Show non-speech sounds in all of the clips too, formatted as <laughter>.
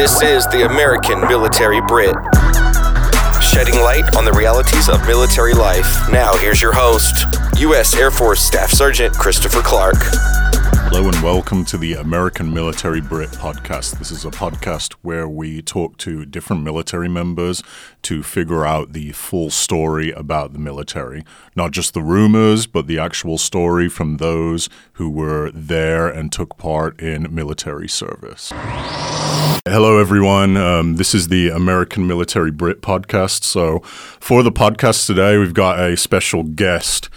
This is the American Military Brit. Shedding light on the realities of military life. Now, here's your host, U.S. Air Force Staff Sergeant Christopher Clark. Hello and welcome to the American Military Brit podcast. This is a podcast where we talk to different military members to figure out the full story about the military. Not just the rumors, but the actual story from those who were there and took part in military service. Hello, everyone. Um, this is the American Military Brit podcast. So, for the podcast today, we've got a special guest.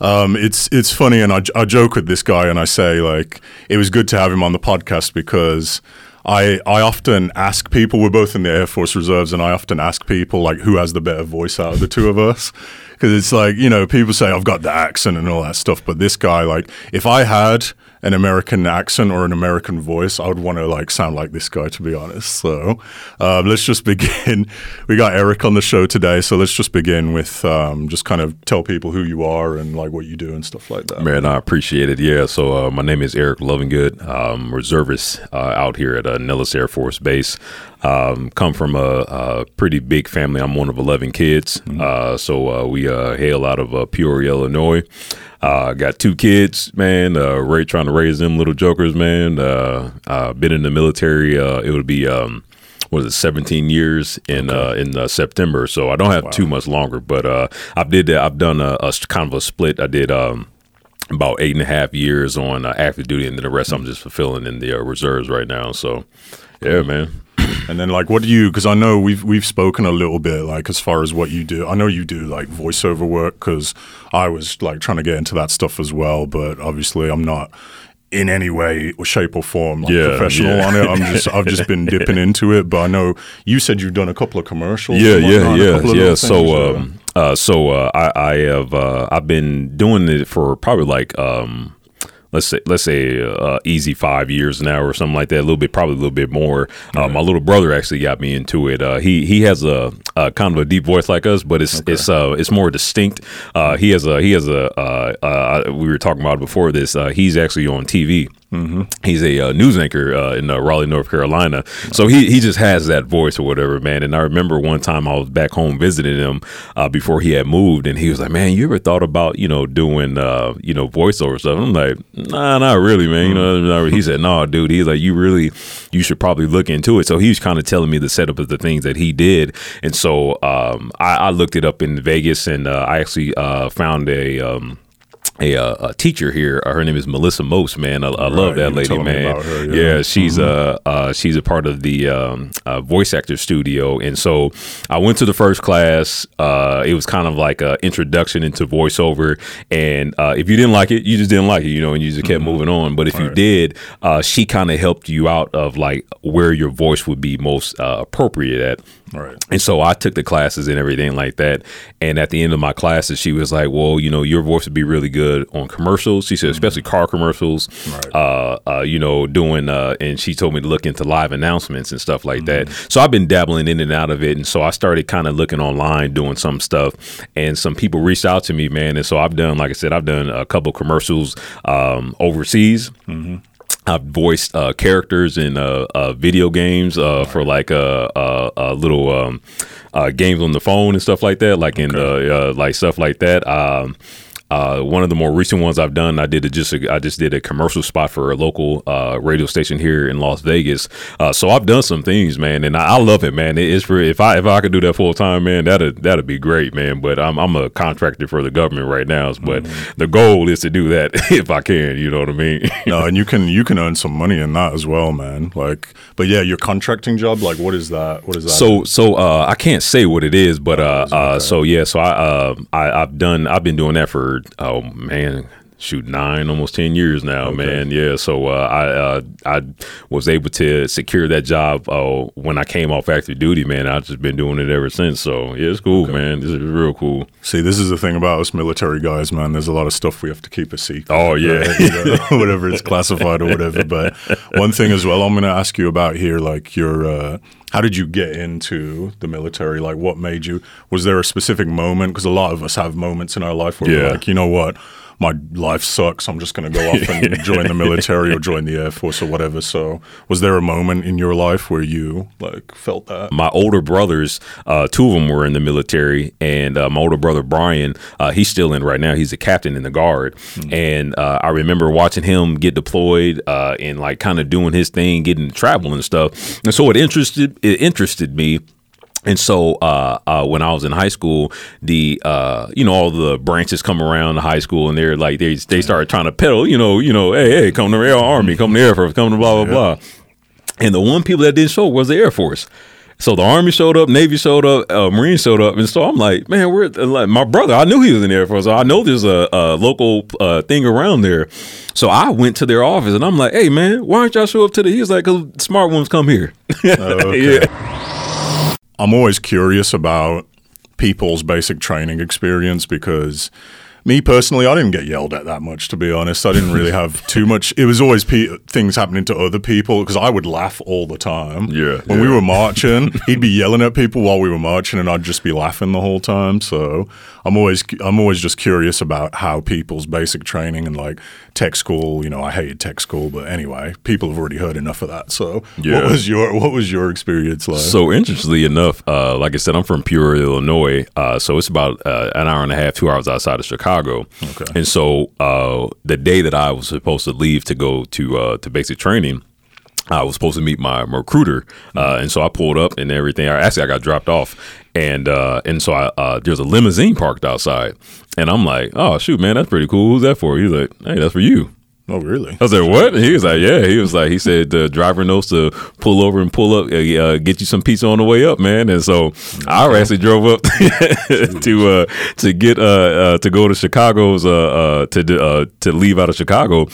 Um, it's it's funny, and I, I joke with this guy, and I say like it was good to have him on the podcast because I I often ask people. We're both in the Air Force Reserves, and I often ask people like who has the better voice out of the two of us <laughs> because it's like you know people say I've got the accent and all that stuff, but this guy like if I had an American accent or an American voice, I would want to like sound like this guy, to be honest. So um, let's just begin. <laughs> We got Erik on the show today, so let's just begin with um, just kind of tell people who you are and like what you do and stuff like that. Man, I appreciate it. Yeah, so uh, my name is Erik Lovingood, um, reservist uh, out here at uh, Nellis Air Force Base. Um, come from a, a, pretty big family. I'm one of 11 kids. Mm-hmm. Uh, so uh, we uh, hail out of uh, Peoria, Illinois. Uh, got two kids, man. Uh, Ray trying to raise them little jokers, man. Uh, uh been in the military. Uh, it would be um, was it 17 years in okay. uh, in uh, September. So I don't have wow. too much longer, but uh, I did that. I've done a, a, kind of a split. I did. Um, about eight and a half years on uh, active duty, and then the rest I'm just fulfilling in the uh, reserves right now. So, yeah, man. And then like what do you because I know we've we've spoken a little bit like as far as what you do. I know you do like voiceover work cuz I was like trying to get into that stuff as well, but obviously I'm not in any way or shape or form like yeah, professional yeah. on it. I'm just I've just been dipping <laughs> into it, but I know you said you've done a couple of commercials. Yeah, yeah, yeah, yeah. So um, uh, so uh, I, I have uh, I've been doing it for probably like um, let's say let's say uh, easy five years now or something like that. A little bit, probably a little bit more. Uh, my little brother actually got me into it. Uh, he he has a, a, kind of a deep voice like us, but it's okay. it's uh it's more distinct. Uh, he has a he has a uh, uh, we were talking about before this. he's actually on TV. Mm-hmm. He's a uh, news anchor uh, in uh, Raleigh, North Carolina. So he, he just has that voice or whatever, man. And I remember one time I was back home visiting him uh, before he had moved, and he was like, "Man, you ever thought about you know doing uh, you know voiceover stuff?" I'm like, "Nah, not really, man." You know, mm-hmm. he said, "No, dude." He's like, "You really, you should probably look into it." So he was kind of telling me the setup of the things that he did, and so um, I, I, looked it up in Vegas, and uh, I actually found a. Um, a, uh, a, teacher here. Uh, her name is Melissa Most. Man, I, I right, love that lady. Man, her, yeah. yeah. she's mm-hmm. uh, uh, she's a part of the um, uh, voice actor studio, and so I went to the first class. Uh, it was kind of like an introduction into voiceover, and if you didn't like it, you just didn't like it, you know, and you just kept mm-hmm. moving on. But if All you right. did, she kind of helped you out of like where your voice would be most appropriate at. Right. And so I took the classes and everything like that. And at the end of my classes, she was like, "Well, you know, your voice would be really good on commercials." She said, mm-hmm. especially car commercials. Right. Uh, uh, you know, doing uh, and she told me to look into live announcements and stuff like mm-hmm. that. So I've been dabbling in and out of it, and so I started kind of looking online, doing some stuff, and some people reached out to me, man. And so I've done, like I said, I've done a couple commercials um, overseas. Mm-hmm. I've voiced uh, characters in uh, uh, video games uh, for like a, a, a little um, uh, games on the phone and stuff like that, like in uh, like stuff like that. Um, uh, one of the more recent ones I've done, I did a, just a, I just did a commercial spot for a local uh, radio station here in Las Vegas. Uh, so I've done some things, man, and I, I love it, man. It is for if I if I could do that full time, man, that'd that'd be great, man. But I'm I'm a contractor for the government right now, but mm-hmm. the goal is to do that <laughs> if I can. You know what I mean? no, and you <laughs> can you can earn some money in that as well, man. Like, but yeah, your contracting job, like, what is that? What is that? So so uh, I can't say what it is, but uh, uh, so yeah, so I, uh, I I've done I've been doing that for oh man, shoot nine almost 10 years now okay. man. Yeah so uh, i uh, i was able to secure that job uh, when i came off active duty man. I've just been doing it ever since so yeah it's cool okay. man. This is real cool. See this is the thing about us military guys man. There's a lot of stuff we have to keep a secret. Oh yeah. Right? you know, <laughs> whatever it's classified or whatever. But one thing as well i'm going to ask you about here like your uh, how did you get into the military like what made you was there a specific moment because a lot of us have moments in our life where yeah. we're like you know what my life sucks. I'm just going to go off and <laughs> join the military or join the Air Force or whatever. So, was there a moment in your life where you like felt that? My older brothers, uh, two of them were in the military, and uh, my older brother Brian, uh, he's still in right now. He's a captain in the guard, mm-hmm. and uh, I remember watching him get deployed uh, and like kind of doing his thing, getting to travel and stuff. And so it interested it interested me. And so uh, uh, when I was in high school, the uh, you know all the branches come around the high school and they're like they they started trying to peddle you know you know hey hey come to the Air Army come to the Air Force come to blah blah blah, and the one people that didn't show was the Air Force. So the Army showed up, Navy showed up, uh, Marine showed up, and so I'm like, man, we're like my brother. I knew he was in the Air Force. So I know there's a, a local uh, thing around there. So I went to their office and I'm like, hey man, why don't y'all show up to the? He was like, cause smart ones come here. <laughs> Okay. yeah. I'm always curious about people's basic training experience because me personally, I didn't get yelled at that much, to be honest. I didn't really have too much. It was always pe- things happening to other people because I would laugh all the time. Yeah. When yeah. we were marching, <laughs> he'd be yelling at people while we were marching, and I'd just be laughing the whole time. So I'm always I'm always just curious about how people's basic training and like tech school. You know, I hated tech school, but anyway, people have already heard enough of that. So yeah. what was your what was your experience like? So interestingly enough, uh, like I said, I'm from Peoria, Illinois. Uh, so it's about uh, an hour and a half, two hours outside of Chicago. Chicago. Okay. And so uh, the day that I was supposed to leave to go to uh, to basic training, I was supposed to meet my recruiter, uh, and so I pulled up and everything. I Actually, I got dropped off, and uh, and so I, uh, there's a limousine parked outside, and I'm like, oh shoot, man, that's pretty cool. Who's that for? He's like, hey, that's for you. Oh, really? I was like, what? And he was like, yeah. He was like, he <laughs> said the driver knows to pull over and pull up, uh, uh get you some pizza on the way up, man. And so okay. I actually drove up <laughs> to uh, to get uh, uh, to go to Chicago's uh, uh, to uh, to leave out of Chicago.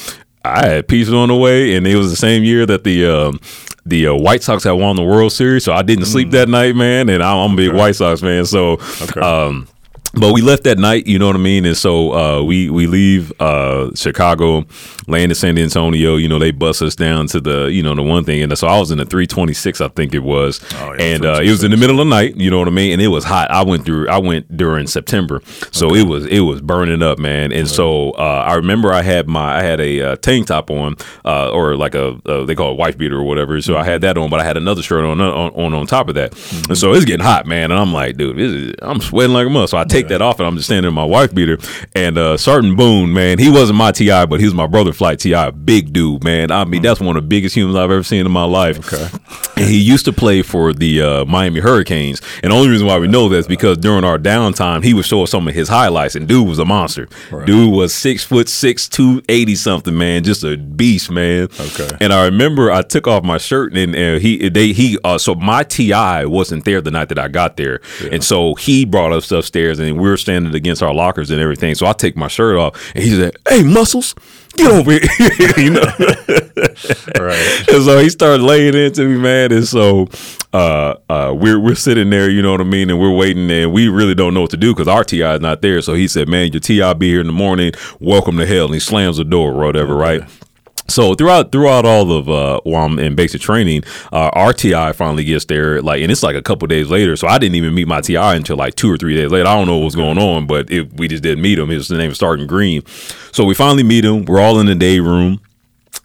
I had pizza on the way, and it was the same year that the um, the uh, White Sox had won the World Series, so I didn't mm. sleep that night, man. And I'm, I'm a big okay. White Sox fan, so okay. um, but we left that night, you know what I mean, and so uh, we we leave uh, Chicago, land in San Antonio. You know, they bus us down to the you know the one thing, and so I was in the 326, I think it was, oh, yeah, and uh, it was in the middle of the night. You know what I mean, and it was hot. I went through, I went during September, so okay. it was it was burning up, man. And so uh, I remember I had my I had a uh, tank top on, uh, or like a they call it wife beater or whatever. So mm-hmm. I had that on, but I had another shirt on on on, on top of that, mm-hmm. and so it's getting hot, man. And I'm like, dude, is, I'm sweating like a must. So I take take that off, and I'm just standing in my wife beater. And uh, Sergeant Boone, man, he wasn't my TI, but he was my brother flight TI. Big dude, man. I mean, that's one of the biggest humans I've ever seen in my life. Okay. And he used to play for the uh, Miami Hurricanes. And the only reason why we know that is because during our downtime, he would show us some of his highlights. And dude was a monster. Right. Dude was six foot six, two eighty something, man. Just a beast, man. Okay. And I remember I took off my shirt and, and he they he uh, so my TI wasn't there the night that I got there, yeah. and so he brought us upstairs and we were standing against our lockers and everything. So I take my shirt off, and he said, "Hey, muscles." Get over here, <laughs> you know. <laughs> right. And so he started laying into me, man. And so uh, uh, we're we're sitting there, you know what I mean, and we're waiting, and we really don't know what to do because our TI is not there. So he said, "Man, your TI be here in the morning. Welcome to hell." And he slams the door or whatever, okay. right? So throughout throughout all of uh, while I'm in basic training, uh, RTI finally gets there, like, and it's like a couple days later. So I didn't even meet my TI until like two or three days later. I don't know what's going on, but it, we just didn't meet him. His name is Sergeant Green. So we finally meet him. We're all in the day room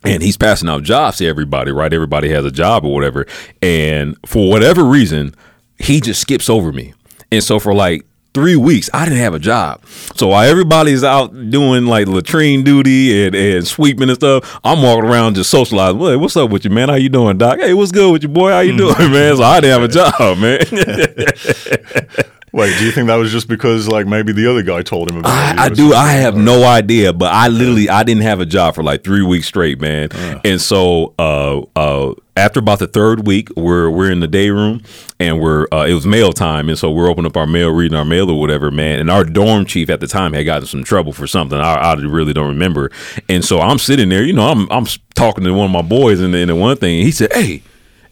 and he's passing out jobs to everybody, right? Everybody has a job or whatever. And for whatever reason, he just skips over me. And so for like three weeks, I didn't have a job. So while everybody's out doing like latrine duty and, and sweeping and stuff, I'm walking around just socializing. Hey, what's up with you, man? How you doing, Doc? Hey, what's good with you, boy? How you mm-hmm. doing, man? So I didn't have a job, man. <laughs> <laughs> Wait, do you think that was just because like maybe the other guy told him about I, I do. I have no idea, but I literally I didn't have a job for like three weeks straight, man. Uh. And so uh, uh, after about the third week, we're we're in the day room and we're uh, it was mail time, and so we're opening up our mail, reading our mail or whatever, man. And our dorm chief at the time had gotten some trouble for something I, I really don't remember. And so I'm sitting there, you know, I'm I'm talking to one of my boys, and then the one thing he said, "Hey,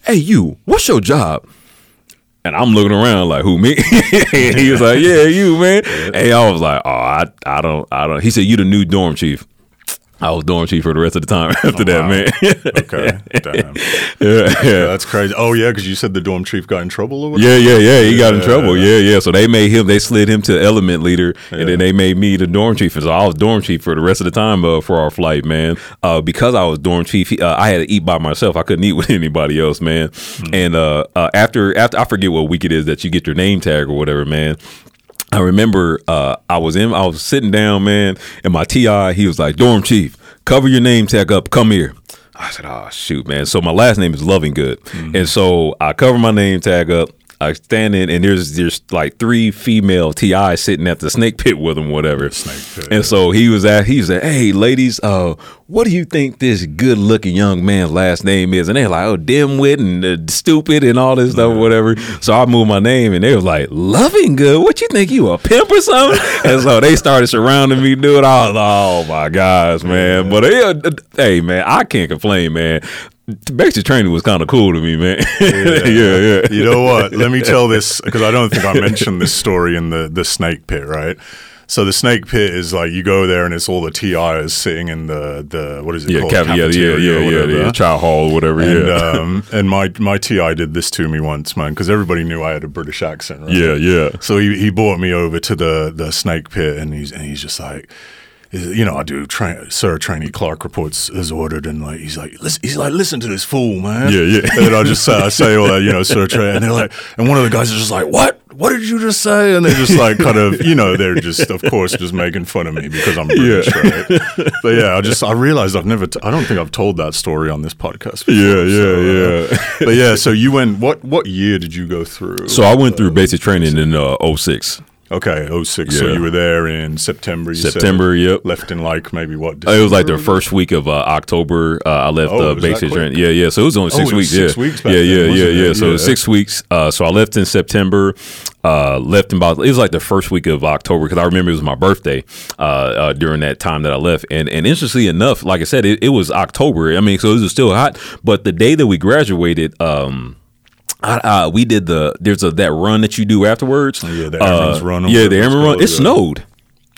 hey, you, what's your job?" And I'm looking around like, who me? <laughs> and he was like, yeah, you man. And I was like, oh, I, I don't, I don't. He said, you the new dorm chief. I was dorm chief for the rest of the time <laughs> after oh, that, wow. man. okay, damn. <laughs> <laughs> Yeah, yeah, that's crazy. Oh yeah, because you said the dorm chief got in trouble. Or yeah, yeah, yeah. He yeah, got in trouble. Yeah, yeah. So they made him. They slid him to element leader, and then they made me the dorm chief. And so I was dorm chief for the rest of the time uh, for our flight, man. Uh, because I was dorm chief, uh, I had to eat by myself. I couldn't eat with anybody else, man. Mm-hmm. And uh, uh, after after I forget what week it is that you get your name tag or whatever, man. I remember uh, I was in, I was sitting down, man, and my TI, he was like, "Dorm chief, cover your name tag up, come here." I said, "Oh shoot, man!" So my last name is Lovingood, mm-hmm. and so I cover my name tag up. I stand in, and there's there's like three female TI sitting at the snake pit with him, whatever. Pit, and so he was at, he said, "Hey, ladies, uh, what do you think this good looking young man's last name is?" And they're like, "Oh, dimwit and uh, stupid and all this stuff, whatever." So I moved my name, and they was like, "Loving good? What you think you a pimp or something?" <laughs> and so they started surrounding me, dude. I was, oh my gosh, man! But uh, hey, man, I can't complain, man basic training was kind of cool to me, man. yeah. <laughs> yeah, yeah. You know what? Let me tell this because I don't think I mentioned this story in the the snake pit, right? So the snake pit is like you go there and it's all the TIs sitting in the the what is it yeah, called? yeah, yeah, yeah, yeah, yeah, chow hall, whatever. And, yeah. um, and my my TI did this to me once, man, because everybody knew I had a British accent. Right? Yeah, yeah. So he he brought me over to the the snake pit, and he's and he's just like you know, I do. Tra- Sir Trainee Clark reports as ordered, and like he's like, listen, he's like, listen to this fool, man. Yeah, yeah. And I just say, I say all that, you know, Sir Trainee, and they're like, and one of the guys is just like, what? What did you just say? And they're just like, kind of, you know, they're just, of course, just making fun of me because I'm British, yeah. right? But yeah, I just, I realized I've never, t- I don't think I've told that story on this podcast. Before, yeah, yeah, so, uh, yeah. but yeah, so you went. What what year did you go through? So I went through basic training in uh, 06. Okay, 06. Yeah. So you were there in September. September, yep. Left in like maybe what? December? It was like the first week of uh, October. Uh, I left oh, uh, basic training. Yeah, yeah. So it was only six oh, weeks. Six yeah. weeks. yeah, yeah, yeah, yeah, yeah. So six weeks. Uh, so I left in September. Uh, left in about it was like the first week of October because I remember it was my birthday uh, uh, during that time that I left. And and interestingly enough, like I said, it, it was October. I mean, so it was still hot. But the day that we graduated. Um, uh, we did the there's a that run that you do afterwards. Yeah, the Airman's uh, run. Yeah, the Airman run. It snowed.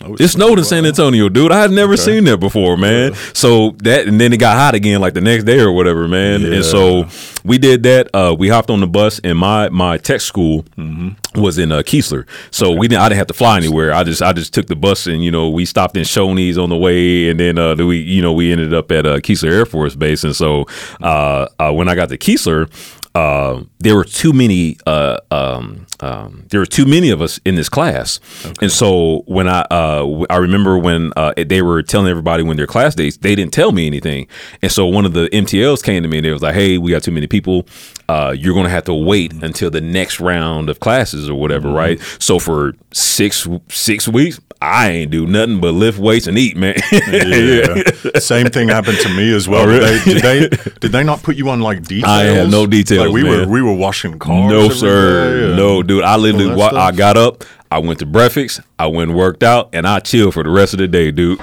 Oh, it snowed in San Antonio, dude. I had never okay. seen that before, man. Yeah. So that and then it got hot again like the next day or whatever, man. Yeah. And so we did that. Uh, we hopped on the bus, and my my tech school mm-hmm. was in uh, Keesler, so okay. we didn't. I didn't have to fly anywhere. I just I just took the bus, and you know we stopped in Shoney's on the way, and then uh, we you know we ended up at uh, Keesler Air Force Base, and so uh, uh, when I got to Keesler, uh, there were too many. Uh, um, um, there were too many of us in this class, okay. and so when I uh, I remember when uh, they were telling everybody when their class dates, they didn't tell me anything, and so one of the MTLs came to me and they was like, "Hey, we got too many people. Uh, you're going to have to wait until the next round of classes or whatever, mm-hmm. right?" So for six six weeks, I ain't do nothing but lift weights and eat, man. yeah. <laughs> Same thing happened to me as well. Oh, really? did, they, did, they, did they not put you on like details? <laughs> I had no details. Like we man. were we were washing cars. No sir, no dude. I literally wa- I got up, I went to breakfast, I went and worked out, and I chilled for the rest of the day, dude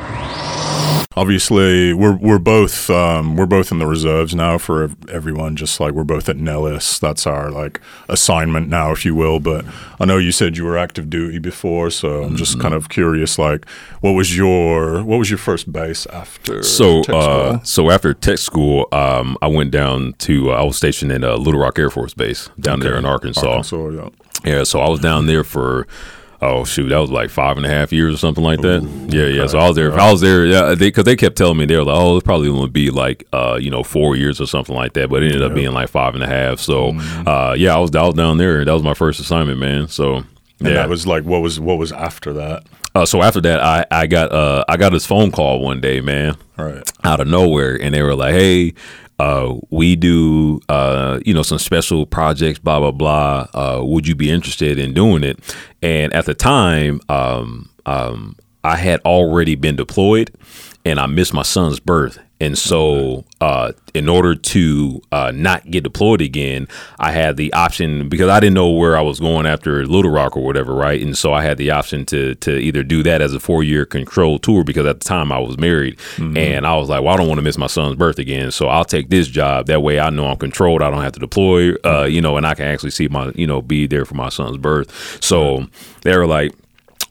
obviously we're we're both um, we're both in the reserves now for everyone. Just like we're both at Nellis, that's our like assignment now, if you will. But I know you said you were active duty before, so I'm just mm-hmm. kind of curious. Like, what was your what was your first base after? So uh, so after tech school, um, I went down to uh, I was stationed in uh, Little Rock Air Force Base down okay. there in Arkansas. Arkansas, yeah. Yeah, so I was down there for Oh shoot, that was like five and a half years or something like that. Ooh, yeah, yeah. So I was there. I was there, yeah, because they, they, kept telling me they were like, oh, it's probably going to be like, uh, you know, four years or something like that. But it ended up being like five and a half. So, mm-hmm. uh, yeah, I was, I was down there. That was my first assignment, man. So, and yeah, that was like, what was what was after that? Uh, so after that, I I got uh I got this phone call one day, man, right. Out of nowhere, and they were like, hey, uh, we do uh, you know some special projects blah blah blah. Uh, would you be interested in doing it? And at the time um, um, i had already been deployed and i missed my son's birth and so, uh, in order to uh, not get deployed again, I had the option because I didn't know where I was going after Little Rock or whatever, right? And so I had the option to to either do that as a four year control tour because at the time I was married, mm-hmm. and I was like, well, I don't want to miss my son's birth again, so I'll take this job. That way, I know I'm controlled. I don't have to deploy, uh, you know, and I can actually see my, you know, be there for my son's birth. So they were like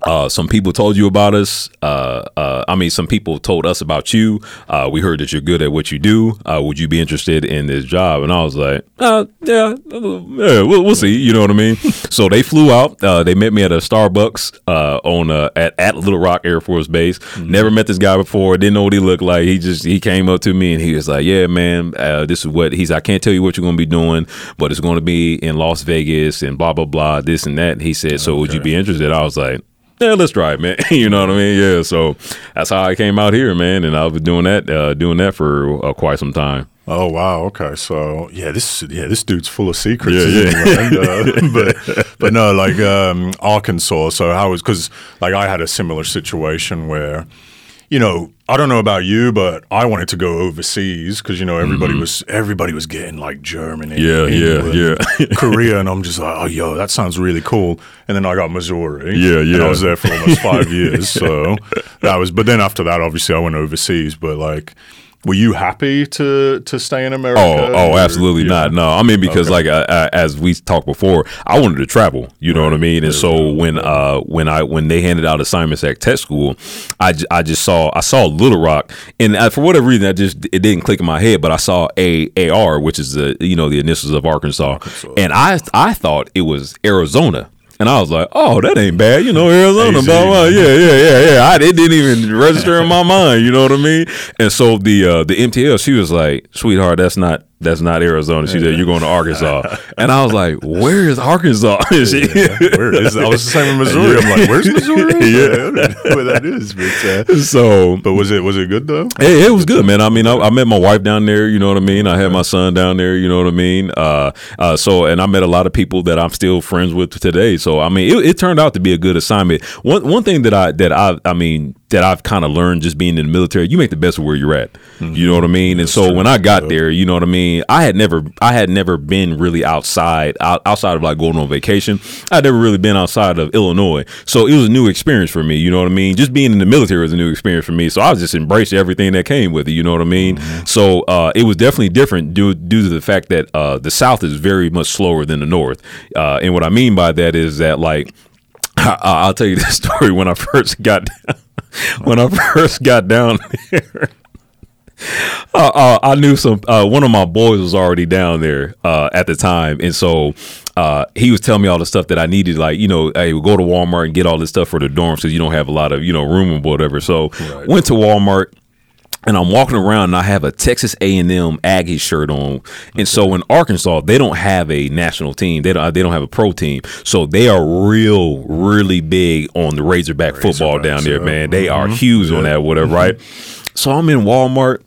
uh, some people told you about us. Uh, uh, I mean, some people told us about you. Uh, we heard that you're good at what you do. Uh, would you be interested in this job? And I was like, uh, yeah, yeah, we'll, we'll, see. You know what I mean? <laughs> so they flew out. they met me at a Starbucks on at, at Little Rock Air Force Base. Mm-hmm. Never met this guy before. Didn't know what he looked like. He just he came up to me and he was like, yeah, man, this is what he's. I can't tell you what you're going to be doing, but it's going to be in Las Vegas and blah blah blah, this and that. And he said, so okay. would you be interested? I was like yeah, let's try it, man. <laughs> you know what I mean? Yeah. So that's how I came out here, man, and I've been doing that, uh, doing that for uh, quite some time. Oh wow, okay. So yeah, this yeah this dude's full of secrets. Yeah, yeah. uh, <laughs> but but no, like um, Arkansas. So how was because like I had a similar situation where you know, I don't know about you, but I wanted to go overseas because you know everybody mm-hmm. was everybody was getting like Germany, yeah, England, yeah, yeah, <laughs> Korea, and I'm just like, oh, yo, that sounds really cool. And then I got Missouri, yeah, yeah. I was there for almost five <laughs> years, so that was. But then after that, obviously, I went overseas. But like, were you happy to to stay in America? Oh, oh, or, absolutely yeah. not. No, I mean because okay. like uh, uh, as we talked before, I wanted to travel. You know right. what I mean? And so when uh when I when they handed out assignments at tech school, I, I just saw I saw Little Rock, and I, for whatever reason, I just it didn't click in my head. But I saw A A R, which is the you know the initials of Arkansas, Arkansas. and I I thought it was Arizona. And I was like, oh, that ain't bad. You know, Arizona, blah, blah. Yeah, yeah, yeah, yeah. I, it didn't even register in my mind. You know what I mean? And so the uh, the MTL, she was like, sweetheart, that's not that's not Arizona. She said, You're going to Arkansas. <laughs> and I was like, Where is Arkansas? <laughs> she, where is I was the same in Missouri. I'm like, Where's Missouri? <laughs> yeah, where that is. But, uh, so, but was it was it good though? It, it was good, man. I mean, I, I, met my wife down there. You know what I mean. I had my son down there. You know what I mean. Uh, uh, so, and I met a lot of people that I'm still friends with today. So, I mean, it, it turned out to be a good assignment. One one thing that I that I I mean that I've kind of learned just being in the military, you make the best of where you're at. Mm-hmm. You know what I mean? And so true. when I got there, you know what I mean. I had never, I had never been really outside, out, outside of like going on vacation. I'd never really been outside of Illinois, so it was a new experience for me. You know what I mean? Just being in the military was a new experience for me. So I was just embracing everything that came with it. You know what I mean? Mm-hmm. So uh, it was definitely different due due to the fact that uh, the South is very much slower than the North. Uh, and what I mean by that is that like. <laughs> I, will tell you this <laughs> story when I first got <laughs> down <laughs> when I first got down there. <laughs> Uh, uh, I knew some. Uh, one of my boys was already down there uh, at the time, and so uh, he was telling me all the stuff that I needed. Like, you know, hey, we'll go to Walmart and get all this stuff for the dorms because you don't have a lot of you know room or whatever. So right. went to Walmart and I'm walking around and I have a Texas A&M Aggie shirt on. And so in Arkansas, they don't have a national team. They don't they don't have a pro team. So they are real really big on the Razorback football down there, man. They are mm-hmm. huge yeah. on that whatever, right? So I'm in Walmart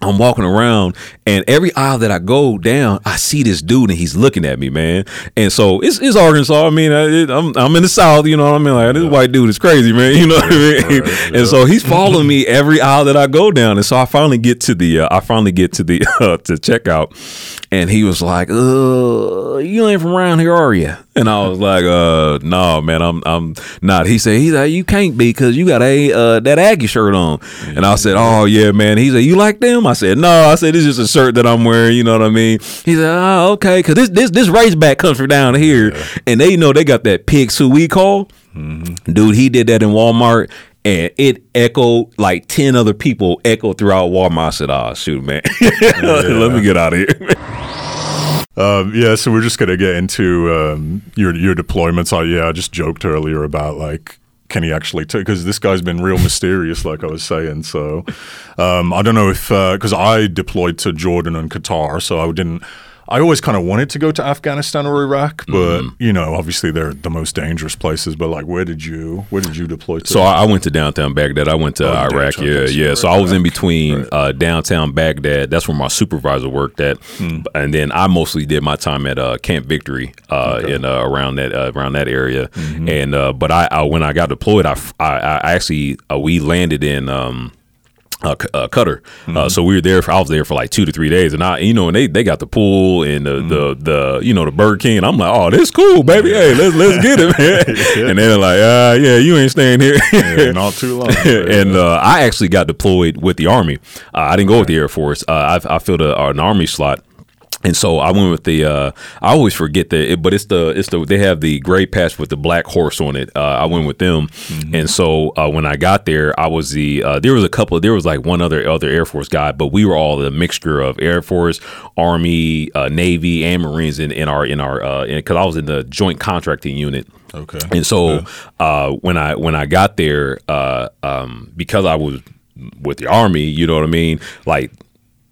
I'm walking around and every aisle that I go down, I see this dude and he's looking at me, man. And so it's, it's Arkansas. I mean, I, am I'm in the South, you know what I mean? Like, this white dude is crazy, man. <laughs> You know what I mean? Right, and so he's following me every aisle that I go down. And so I finally get to the, uh, I finally get to the, <laughs> uh, to checkout and he was like, uh, you ain't from around here, are you? And I was like, uh, no, man, I'm I'm not. He said, he's like, you can't be because you got a uh, that Aggie shirt on. And I said, oh yeah, man. He said, you like them? I said, no. I said, this is just a shirt that I'm wearing. You know what I mean? He said, oh, okay, because this this this Razorback comes from down here, yeah. and they know they got that pig who we call. Mm-hmm. Dude, he did that in Walmart and it echoed like 10 other people echoed throughout Walmart. I said, oh, shoot, man. <laughs> yeah. Let me get out of here. <laughs> Um, yeah, so we're just gonna get into um, your your deployments. I yeah, I just joked earlier about like can he actually take because this guy's been real mysterious like i was saying so um, i don't know if because uh, i deployed to jordan and qatar so i didn't I always kind of wanted to go to Afghanistan or Iraq, but mm-hmm. you know, obviously they're the most dangerous places. But like, where did you where did you deploy to? So I went to downtown Baghdad. I went to oh, Iraq. Yeah, yeah. So I was in between right. uh, downtown Baghdad. That's where my supervisor worked at, mm. and then I mostly did my time at uh, Camp Victory uh, okay. in uh, around that uh, around that area. Mm-hmm. And uh, but I, I, when I got deployed, I I, I actually we landed in. Um, uh, uh, Qatar. Mm-hmm. Uh, so we were there. For, I was there for like two to three days, and I, you know, and they, they got the pool and the, mm-hmm. the the you know the Burger King. And I'm like, oh, this cool, baby. Hey, let's let's get it, man. <laughs> yeah. And they're like, uh, yeah, you ain't staying here. yeah, <laughs> not too long. and uh, I actually got deployed with the Army. Uh, I didn't go with the Air Force. I I filled a, an Army slot and so I went with the. Uh, I always forget that, but it's the it's the they have the gray patch with the black horse on it. Uh, I went with them, mm-hmm. and so uh, when I got there, I was the uh, there was a couple. There was like one other other Air Force guy, but we were all the mixture of Air Force, Army, uh, Navy, and Marines in, in our in our because uh, I was in the Joint Contracting Unit. Okay, and so yeah. when I when I got there, um, because I was with the Army, you know what I mean, like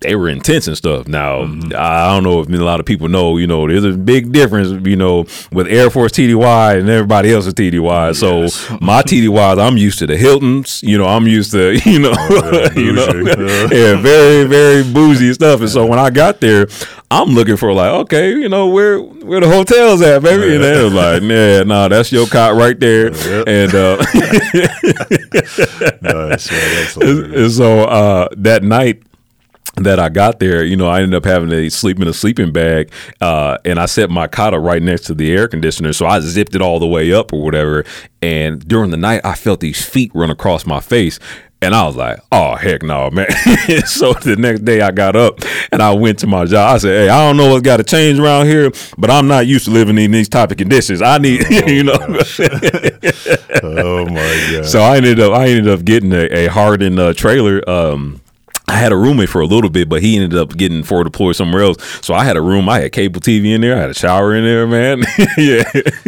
they were intense and stuff. Now, mm-hmm. I don't know if a lot of people know, you know, there's a big difference, you know, with Air Force TDY and everybody else's TDY. Yes. So my TDYs, I'm used to the Hiltons, you know, I'm used to, <laughs> you know, oh, yeah, <laughs> you know, <laughs> yeah, very, very boozy stuff. And so when I got there, I'm looking for like, okay, you know, where where the hotels at, baby? And they was like, yeah, nah, that's your cot right there. And uh, nice, man, and so uh, that night that I got there, you know, I ended up having to sleep in a sleeping bag, uh, and I set my cot right next to the air conditioner, so I zipped it all the way up or whatever. And during the night, I felt these feet run across my face, and I was like, "Oh heck no, <laughs> man!" so the next day, I got up and I went to my job. I said, "Hey, I don't know what's got to change around here, but I'm not used to living in these type of conditions. I need, <laughs> oh, you know." <laughs> oh my god! So I ended up, I ended up getting a, a hardened uh, trailer. Um, I had a roommate for a little bit, but he ended up getting forward deployed somewhere else. So I had a room. I had cable TV in there. I had a shower in there, man. <laughs> yeah.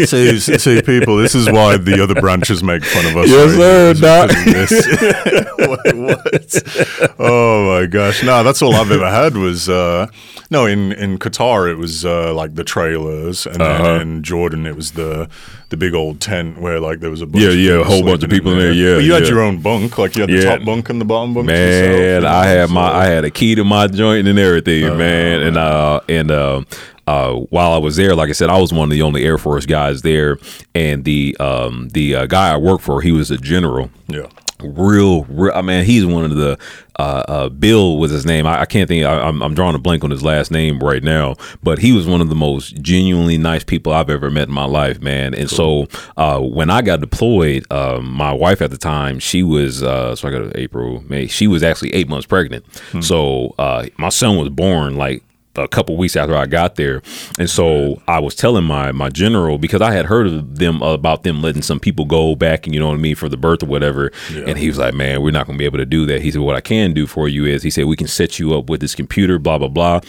See, see, people, this is why the other branches make fun of us. Yes, right sir. <laughs> <laughs> what, what? Oh my gosh! No, that's all I've ever had was uh, no. In in Qatar, it was uh, like the trailers, and uh-huh. then in Jordan, it was the the big old tent where like there was a bunch yeah yeah a whole bunch of people in there. Yeah, but you yeah. had your own bunk, like you had the yeah. top bunk and the bottom bunk. Man, I had my I had a key to my joint and everything, uh, man, and uh and uh. Uh, while I was there, like I said, I was one of the only Air Force guys there, and the um, the uh, guy I worked for, he was a general. Yeah real, real I mean, he's one of the uh, uh, Bill was his name. I, I can't think. I, am I'm drawing a blank on his last name right now, but he was one of the most genuinely nice people I've ever met in my life, man. And cool. so uh, when I got deployed, um, my wife at the time, she was uh, so I got April, May. She was actually eight months pregnant. Hmm. So uh, my son was born like a couple weeks after I got there, and so I was telling my my general because I had heard of them about them letting some people go back and you know what I mean for the birth or whatever, yeah. and he was like, "Man, we're not going to be able to do that." He said, "What I can do for you is," he said, "We can set you up with this computer, blah blah blah."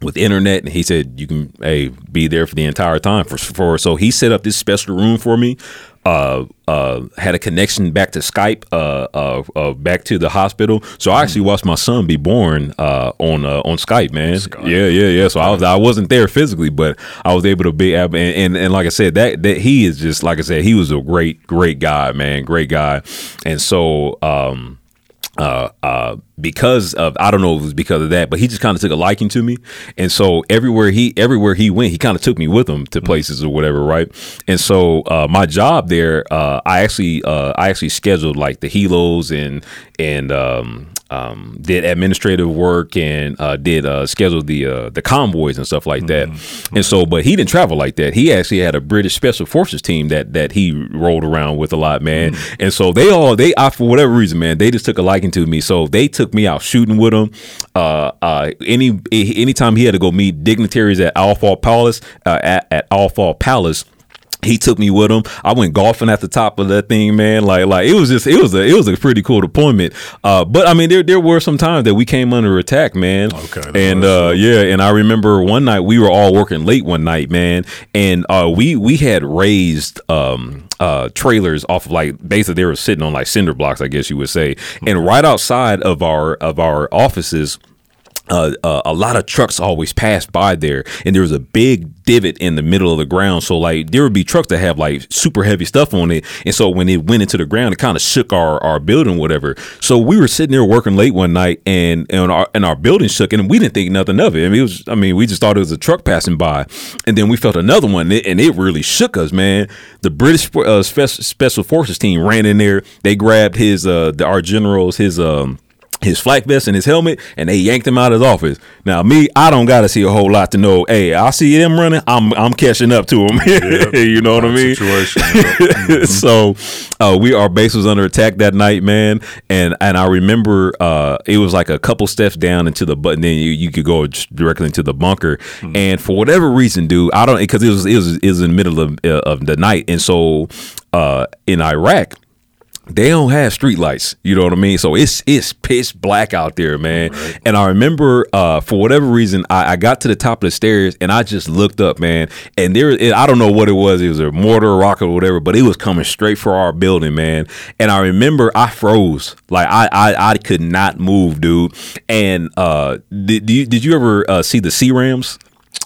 with internet and he said you can hey be there for the entire time for for so he set up this special room for me uh, uh, had a connection back to Skype, uh, uh, uh back to the hospital. So I actually watched my son be born uh, on on Skype, man. Skype. Yeah, yeah, yeah. So I was I wasn't there physically, but I was able to be and, and, and like I said, that that he is just like I said, he was a great great guy, man, great guy. And so um, uh, uh, because of I don't know if it was because of that, but he just kind of took a liking to me, and so everywhere he everywhere he went, he kind of took me with him to mm-hmm. places or whatever, right? And so uh, my job there, uh, I actually uh, I actually scheduled like the helos and and um, um, did administrative work and uh, did uh, schedule the uh, the convoys and stuff like that. Mm-hmm. And so, but he didn't travel like that. He actually had a British Special Forces team that that he rolled around with a lot, man. Mm-hmm. And so they all they I, for whatever reason, man, they just took a liking to me. So they took me out shooting with him. Uh, uh, any anytime he had to go meet dignitaries at Al Faw Palace uh, at, at Al Faw Palace he took me with him. I went golfing at the top of that thing, man. Like, like it was just, it was a, it was a pretty cool deployment. Uh, but I mean, there, there were some times that we came under attack, man. Okay. And uh, yeah, and I remember one night we were all working late one night, man, and uh, we we had raised um, uh, trailers off of like basically they were sitting on like cinder blocks, I guess you would say, and right outside of our of our offices uh, uh, a lot of trucks always passed by there, and there was a big divot in the middle of the ground. So like there would be trucks that have like super heavy stuff on it, and so when it went into the ground, it kind of shook our, our building, whatever. So we were sitting there working late one night, and and our and our building shook, and we didn't think nothing of it. I mean, it was I mean we just thought it was a truck passing by, and then we felt another one, and it really shook us, man. The British uh, special forces team ran in there. They grabbed his uh our generals his um his flak vest and his helmet, and they yanked him out of his office. Now, me, I don't got to see a whole lot to know. Hey, I see him running. I'm I'm catching up to him. <laughs> Yep. you know what I mean? Situation. <laughs> mm-hmm. so, uh, we our base was under attack that night, man, and and I remember uh, it was like a couple steps down into the button. Then you, you could go directly into the bunker, mm-hmm. and for whatever reason, dude, I don't because it was it was it was in the middle of uh, of the night, and so uh, in Iraq they don't have street lights. You know what I mean? So it's it's pitch black out there, man. Right. And I remember uh, for whatever reason, I, I, got to the top of the stairs and I just looked up, man. And there, I don't know what it was. It was a mortar, rocket, or whatever, but it was coming straight for our building, man. And I remember I froze, like I I, I could not move, dude. And uh, did you did you ever uh, see the C-RAMs?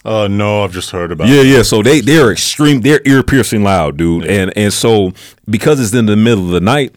Uh, no, I've just heard about. Yeah, it. yeah. So they they're extreme. They're ear piercing loud, dude. Yeah. And and so because it's in the middle of the night,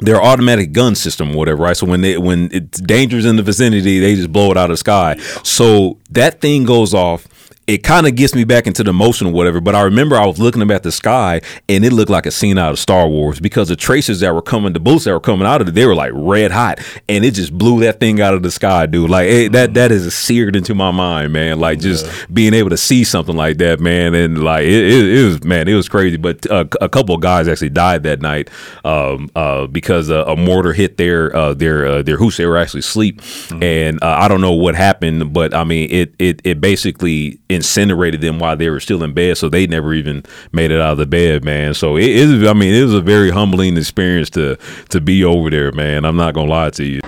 their automatic gun system, whatever, right? So when they when it's dangerous in the vicinity, they just blow it out of the sky. So that thing goes off it kind of gets me back into the motion or whatever. But I remember I was looking up at the sky and it looked like a scene out of Star Wars because the tracers that were coming, the bullets that were coming out of it, they were like red hot, and it just blew that thing out of the sky, dude. Like it, that that is seared into my mind, man. Like just yeah. being able to see something like that, man, and like it, it, it was man, it was crazy. But uh, a couple of guys actually died that night um, uh, because uh, a mortar hit their uh, their uh, their house. They were actually asleep, mm-hmm. and uh, I don't know what happened, but I mean it it it basically incinerated them while they were still in bed, so they never even made it out of the bed, man. So it is. I mean, it was a very humbling experience to to be over there, man. I'm not gonna lie to you.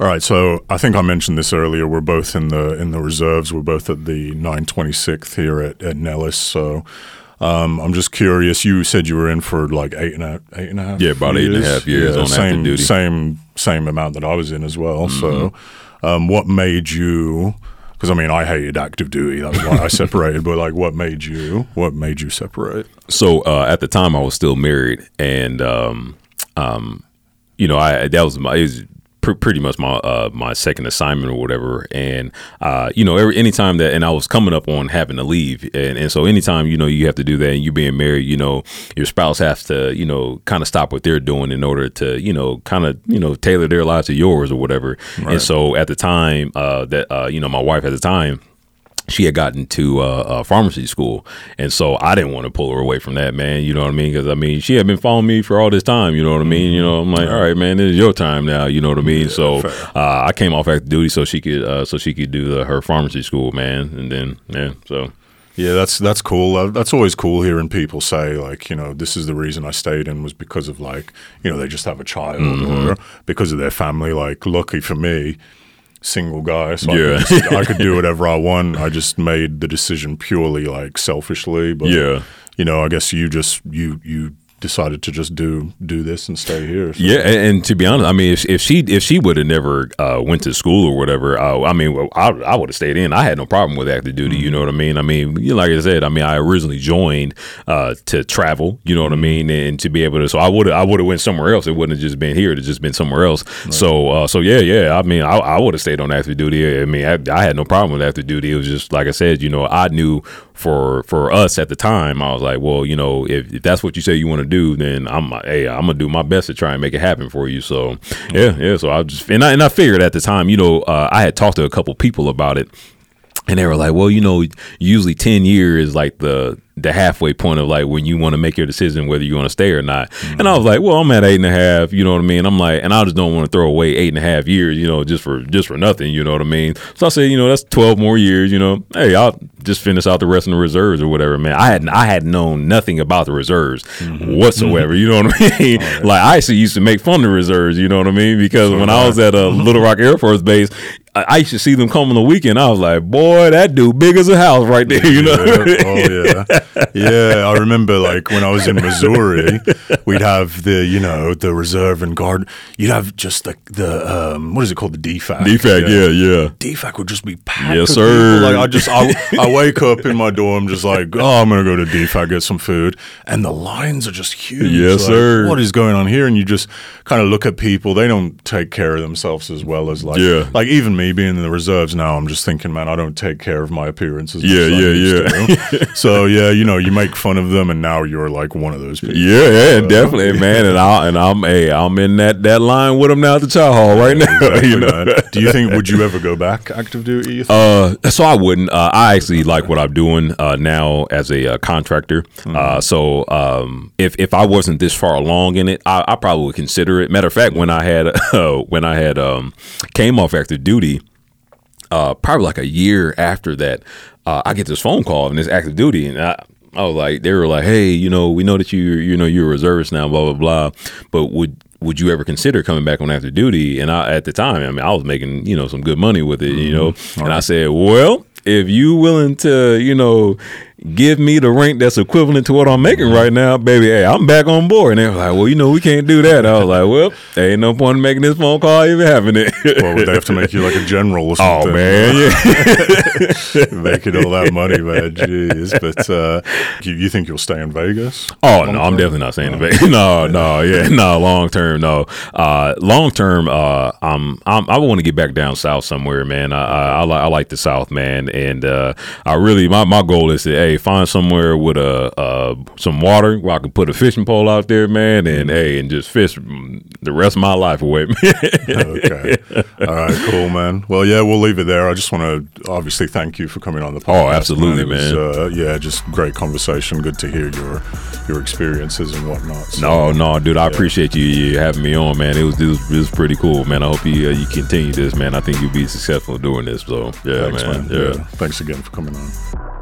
All right, so I think I mentioned this earlier. We're both in the in the reserves. We're both at the 926th here at, at Nellis. So um, I'm just curious. You said you were in for like eight and a eight and a half. Yeah, about years. eight and a half years yeah, on same, duty. Same same amount that I was in as well. Mm-hmm. So, um, what made you? Because I mean, I hated active duty. That's why I <laughs> separated. but like, what made you? What made you separate? So uh, at the time, I was still married, and um, um, you know, I that was my. Was pr- pretty much my uh, my second assignment or whatever. And uh, you know, every anytime that, and I was coming up on having to leave, and, and so anytime you know you have to do that, and you being married, you know, your spouse has to you know kind of stop what they're doing in order to you know kind of you know tailor their lives to yours or whatever. Right. And so at the time uh, that uh, you know my wife at the time she had gotten to uh, pharmacy school, and so I didn't want to pull her away from that, man. You know what I mean? Because I mean, she had been following me for all this time. You know what I mean? You know, I'm like, all right, man, this is your time now. You know what I mean? Yeah, so uh, I came off active duty so she could uh, so she could do the, her pharmacy school, man. And then yeah, so. Yeah, that's that's cool. Uh, that's always cool hearing people say like, you know, this is the reason I stayed in was because of like, you know, they just have a child mm-hmm. or because of their family. Like, lucky for me, single guy, so yeah. I, could just, I could do <laughs> whatever I want. I just made the decision purely like selfishly. But yeah, you know, I guess you just you you decided to just do do this and stay here. So. Yeah, and, and, to be honest, I mean, if, if she if she would have never uh, went to school or whatever, uh, I mean, I, I would have stayed in. I had no problem with active duty. Mm-hmm. You know what I mean? I mean, you know, like I said, I mean, I originally joined uh, to travel. You know what mm-hmm. I mean, and to be able to. So I would I would have went somewhere else. It wouldn't have just been here. It would just been somewhere else. Right. So uh, so yeah, yeah. I mean, I, I would have stayed on active duty. I mean, I, I had no problem with active duty. It was just like I said, you know, I knew for for us at the time, I was like, well, you know, if, if that's what you say you want to do, then I'm hey, I'm gonna do my best to try and make it happen for you. So yeah, yeah. So I just and I and I figured at the time, you know, uh, I had talked to a couple people about it, and they were like, well, you know, usually ten years is like the the halfway point of like when you want to make your decision whether you want to stay or not. Mm-hmm. And I was like, well, I'm at eight and a half, you know what I mean? I'm like, and I just don't want to throw away eight and a half years, you know, just for just for nothing, you know what I mean? So I said, you know, that's twelve more years, you know. Hey, I'll just finish out the rest of the reserves or whatever, man. I had I had known nothing about the reserves mm-hmm. whatsoever, you know what I mean? <laughs> Like I actually used to make fun of the reserves, you know what I mean? Because when I was at a uh, <laughs> Little Rock Air Force Base, I used to see them come on the weekend. I was like, boy, that dude big as a house right there, <laughs> you know? Yeah. Oh yeah, <laughs> yeah. I remember like when I was in Missouri, we'd have the you know the reserve and guard. You'd have just the the um, what is it called the DFAC? DFAC, yeah, yeah. yeah. DFAC would just be packed. Yes, sir. People. Like I just I, I wake up in my dorm just like oh I'm gonna go to DFAC get some food, and the lines are just huge. Yes, like, sir. What is going on here? And you just kind of look at people. They don't take care of themselves as well as like yeah. like even me me being in the reserves now, I'm just thinking, man, I don't take care of my appearances. Yeah, yeah, yeah. <laughs> so yeah, you know, you make fun of them, and now you're like one of those people. Yeah, yeah, uh, definitely, man. And I and I'm hey, I'm in that that line with them now at the chow hall right now. <laughs> Exactly, you know? Do you think would you ever go back active duty? Uh, so I wouldn't. Uh, I actually like what I'm doing uh, now as a uh, contractor. Mm-hmm. Uh, so um, if if I wasn't this far along in it, I, I probably would consider it. Matter of fact, when I had <laughs> when I had um, came off active duty, uh, probably like a year after that, uh, I get this phone call and it's active duty, and I, I was like, they were like, hey, you know, we know that you you know you're a reservist now, blah blah blah, but would would you ever consider coming back on active duty? And I at the time, I mean, I was making you know some good money with it, mm-hmm. you know, mm-hmm. and right. I said, well, if you willing to, you know, give me the rank that's equivalent to what I'm making right now, baby, hey, I'm back on board. And they were like, well, you know, we can't do that. I was like, well, there ain't no point in making this phone call, even having it. well, would they have to make you like a general or oh, something? Oh, man, yeah. <laughs> making all that money, man, jeez. But uh, you, you, think you'll stay in Vegas? Oh, no, I'm definitely not staying in Vegas. <laughs> No, no, yeah, <laughs> no, long term, no. Uh, long term, uh, I'm, I'm, i want to get back down south somewhere, man. I, I, I, like, I like the south, man. And uh, I really, my, my goal is to, hey, find somewhere with a uh, some water where I can put a fishing pole out there, man, and hey, and just fish the rest of my life away. okay. <laughs> All right. Cool, man. Well, yeah, we'll leave it there. I just want to obviously thank you for coming on the oh, podcast. Oh, absolutely, man. Was, uh, yeah, just great conversation. Good to hear your your experiences and whatnot. So, no, no, dude, I appreciate you, you, having me on, man. It was, it was, it was pretty cool, man. I hope you uh, you continue this, man. I think you'll be successful doing this. So yeah, Thanks, man. man. Yeah. yeah. Thanks again for coming on.